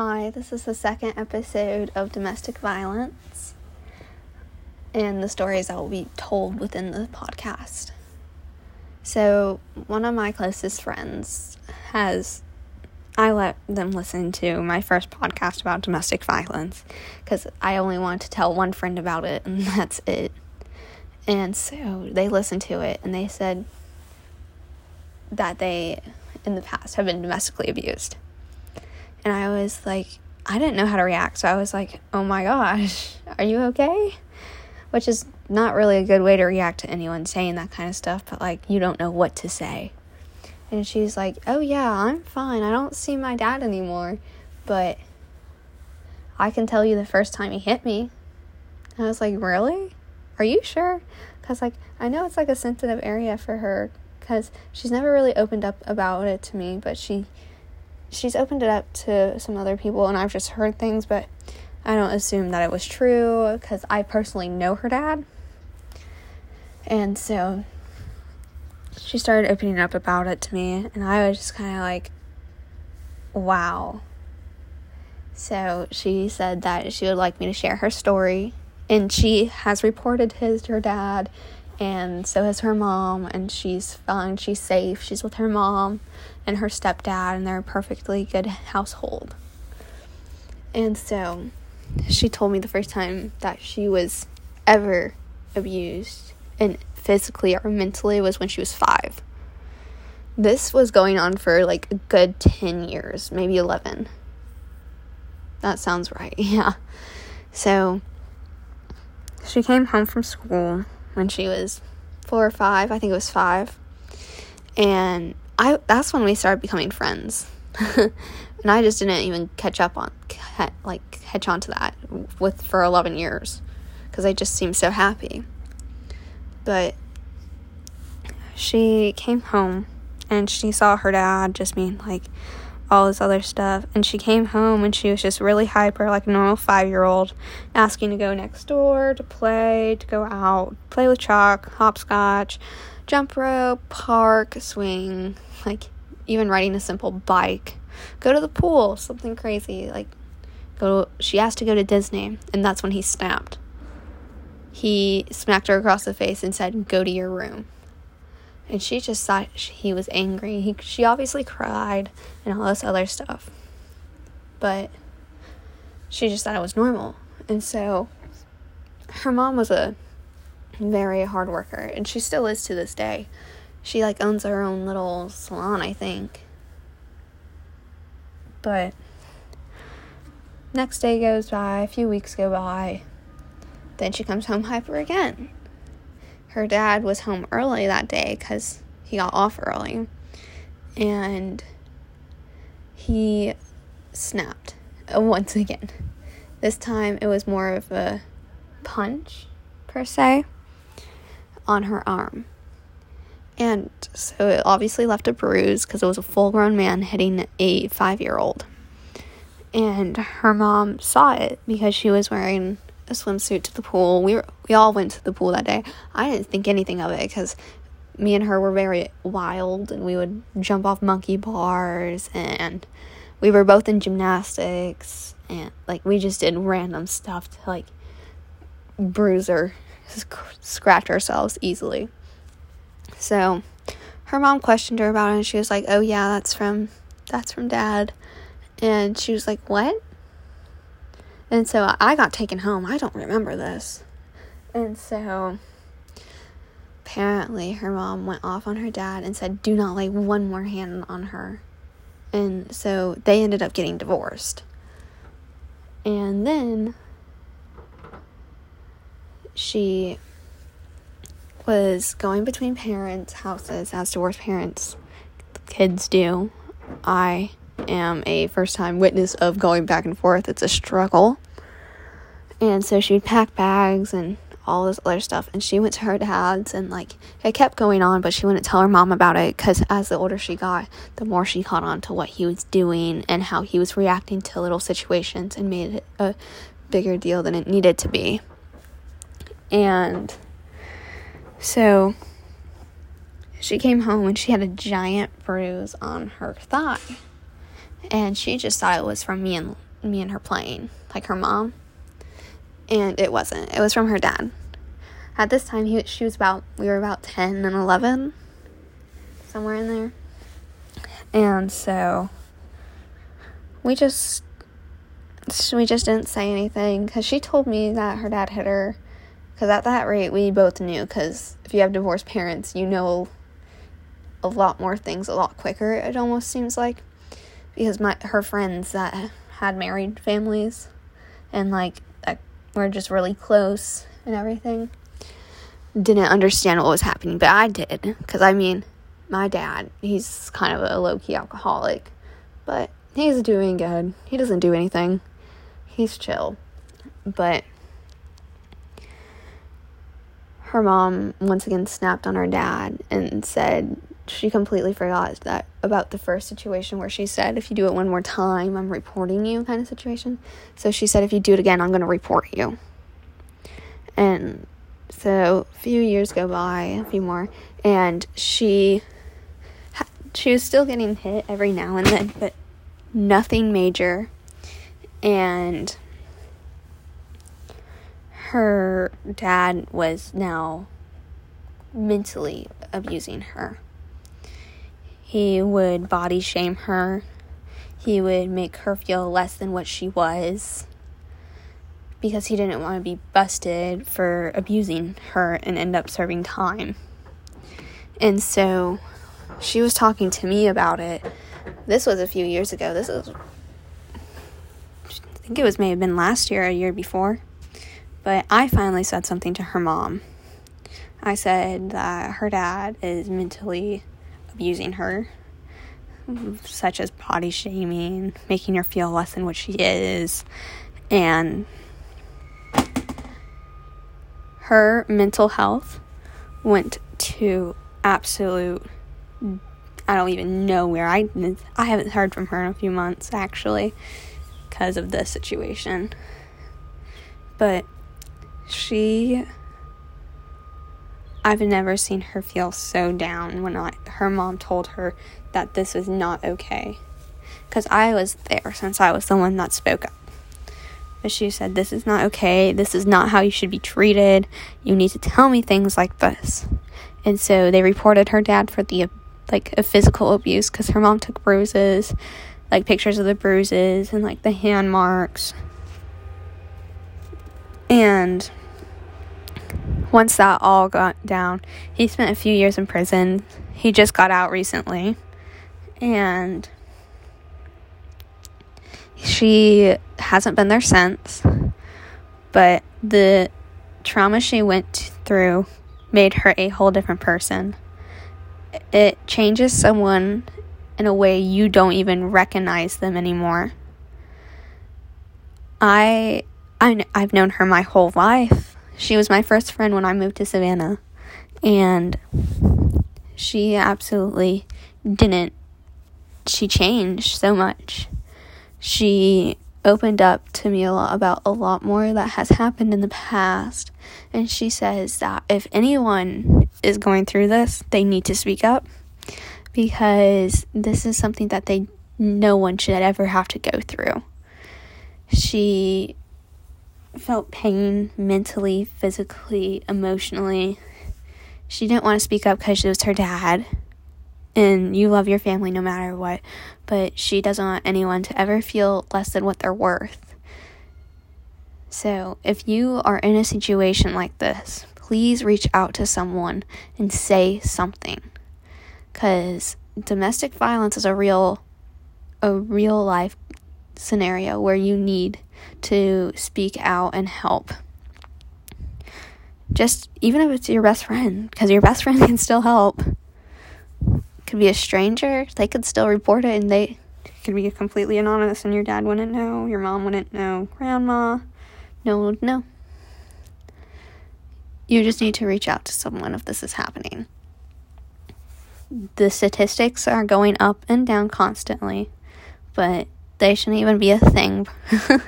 Hi, this is the second episode of Domestic Violence and the stories that will be told within the podcast. So, one of my closest friends has, I let them listen to my first podcast about domestic violence because I only want to tell one friend about it and that's it. And so they listened to it and they said that they, in the past, have been domestically abused and I was like, I didn't know how to react. So I was like, oh my gosh, are you okay? Which is not really a good way to react to anyone saying that kind of stuff, but like, you don't know what to say. And she's like, oh yeah, I'm fine. I don't see my dad anymore, but I can tell you the first time he hit me. And I was like, really? Are you sure? Because, like, I know it's like a sensitive area for her because she's never really opened up about it to me, but she she's opened it up to some other people and I've just heard things, but I don't assume that it was true because I personally know her dad. And so she started opening up about it to me, and I was just kind of like, wow. So she said that she would like me to share her story, and she has reported his to her dad, and so has her mom, and she's fine, she's safe, she's with her mom and her stepdad, and they're a perfectly good household. And so she told me the first time that she was ever abused, and physically or mentally, was when she was five. This was going on for like a good 10 years, maybe 11. That sounds right, yeah. So she came home from school when she was four or five. I think it was five. And I that's when we started becoming friends. and I just didn't even catch up on like catch on to that with for 11 years because I just seemed so happy. But she came home and she saw her dad just being like all this other stuff. And she came home and she was just really hyper, like a normal five year old, asking to go next door, to play, to go out, play with chalk, hopscotch, jump rope, park, swing, like even riding a simple bike, go to the pool, something crazy. Like, go. she asked to go to Disney, and that's when he snapped. He smacked her across the face and said, Go to your room and she just thought he was angry. He, she obviously cried and all this other stuff, but she just thought it was normal. And so her mom was a very hard worker, and she still is to this day. She like owns her own little salon, I think. But next day goes by, a few weeks go by. Then she comes home hyper again her dad was home early that day because he got off early. And he snapped uh, once again. This time it was more of a punch, per se, on her arm. And so it obviously left a bruise because it was a full grown man hitting a five year old. And her mom saw it because she was wearing a swimsuit to the pool. We were, we all went to the pool that day. I didn't think anything of it because me and her were very wild and we would jump off monkey bars and we were both in gymnastics and like we just did random stuff to like bruise or scratch ourselves easily. So her mom questioned her about it and she was like, "Oh yeah, that's from that's from dad." And she was like, "What?" And so I got taken home. I don't remember this. And so apparently her mom went off on her dad and said, Do not lay one more hand on her. And so they ended up getting divorced. And then she was going between parents' houses as divorced parents kids do. I am a first time witness of going back and forth. It's a struggle. And so she'd pack bags and all this other stuff. And she went to her dad's, and like it kept going on, but she wouldn't tell her mom about it because as the older she got, the more she caught on to what he was doing and how he was reacting to little situations and made it a bigger deal than it needed to be. And so she came home and she had a giant bruise on her thigh and she just thought it was from me and me and her playing, like her mom. And it wasn't. It was from her dad. At this time, he, she was about, we were about 10 and 11, somewhere in there. And so we just we just didn't say anything because she told me that her dad hit her. Because at that rate, we both knew. Because if you have divorced parents, you know a lot more things a lot quicker. It almost seems like because my her friends that had married families and like were just really close and everything didn't understand what was happening, but I did. Because I mean, my dad, he's kind of a low key alcoholic, but he's doing good. He doesn't do anything he's chill. But her mom once again snapped on her dad and said she completely forgot that about the first situation where she said if you do it one more time i'm reporting you kind of situation. So she said if you do it again i'm going to report you. And so a few years go by a few more and she she was still getting hit every now and then but nothing major. And her dad was now mentally abusing her. He would body shame her. He would make her feel less than what she was because he didn't want to be busted for abusing her and end up serving time. And so she was talking to me about it. This was a few years ago. This is I think it was may have been last year or a year before. But I finally said something to her mom. I said that her dad is mentally abusing her, such as body shaming, making her feel less than what she is, and her mental health went to absolute I don't even know where I I haven't heard from her in a few months actually because of this situation. But she I've never seen her feel so down when I, her mom told her that this was not okay. Because I was there since I was the one that spoke up. But she said, This is not okay. This is not how you should be treated. You need to tell me things like this. And so they reported her dad for the like a physical abuse because her mom took bruises like pictures of the bruises and like the hand marks. And once that all got down, he spent a few years in prison. He just got out recently. And she hasn't been there since. But the trauma she went through made her a whole different person. It changes someone in a way you don't even recognize them anymore. I, I I've known her my whole life. She was my first friend when I moved to Savannah, and she absolutely didn't. She changed so much. She opened up to me a lot about a lot more that has happened in the past. And she says that if anyone is going through this, they need to speak up because this is something that they no one should ever have to go through. She felt pain mentally, physically, emotionally. She didn't want to speak up because it was her dad. And you love your family no matter what, but she doesn't want anyone to ever feel less than what they're worth. So, if you are in a situation like this, please reach out to someone and say something because domestic violence is a real a real life scenario where you need to speak out and help. Just even if it's your best friend because your best friend can still help. Could be a stranger they could still report it and they could be completely anonymous and your dad wouldn't know your mom wouldn't know grandma no one would know. You just need to reach out to someone if this is happening. The statistics are going up and down constantly, but they shouldn't even be a thing.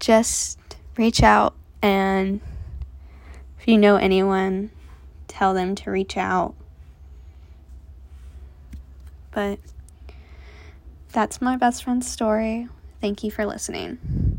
Just reach out and if you know anyone, tell them to reach out. But that's my best friend's story. Thank you for listening.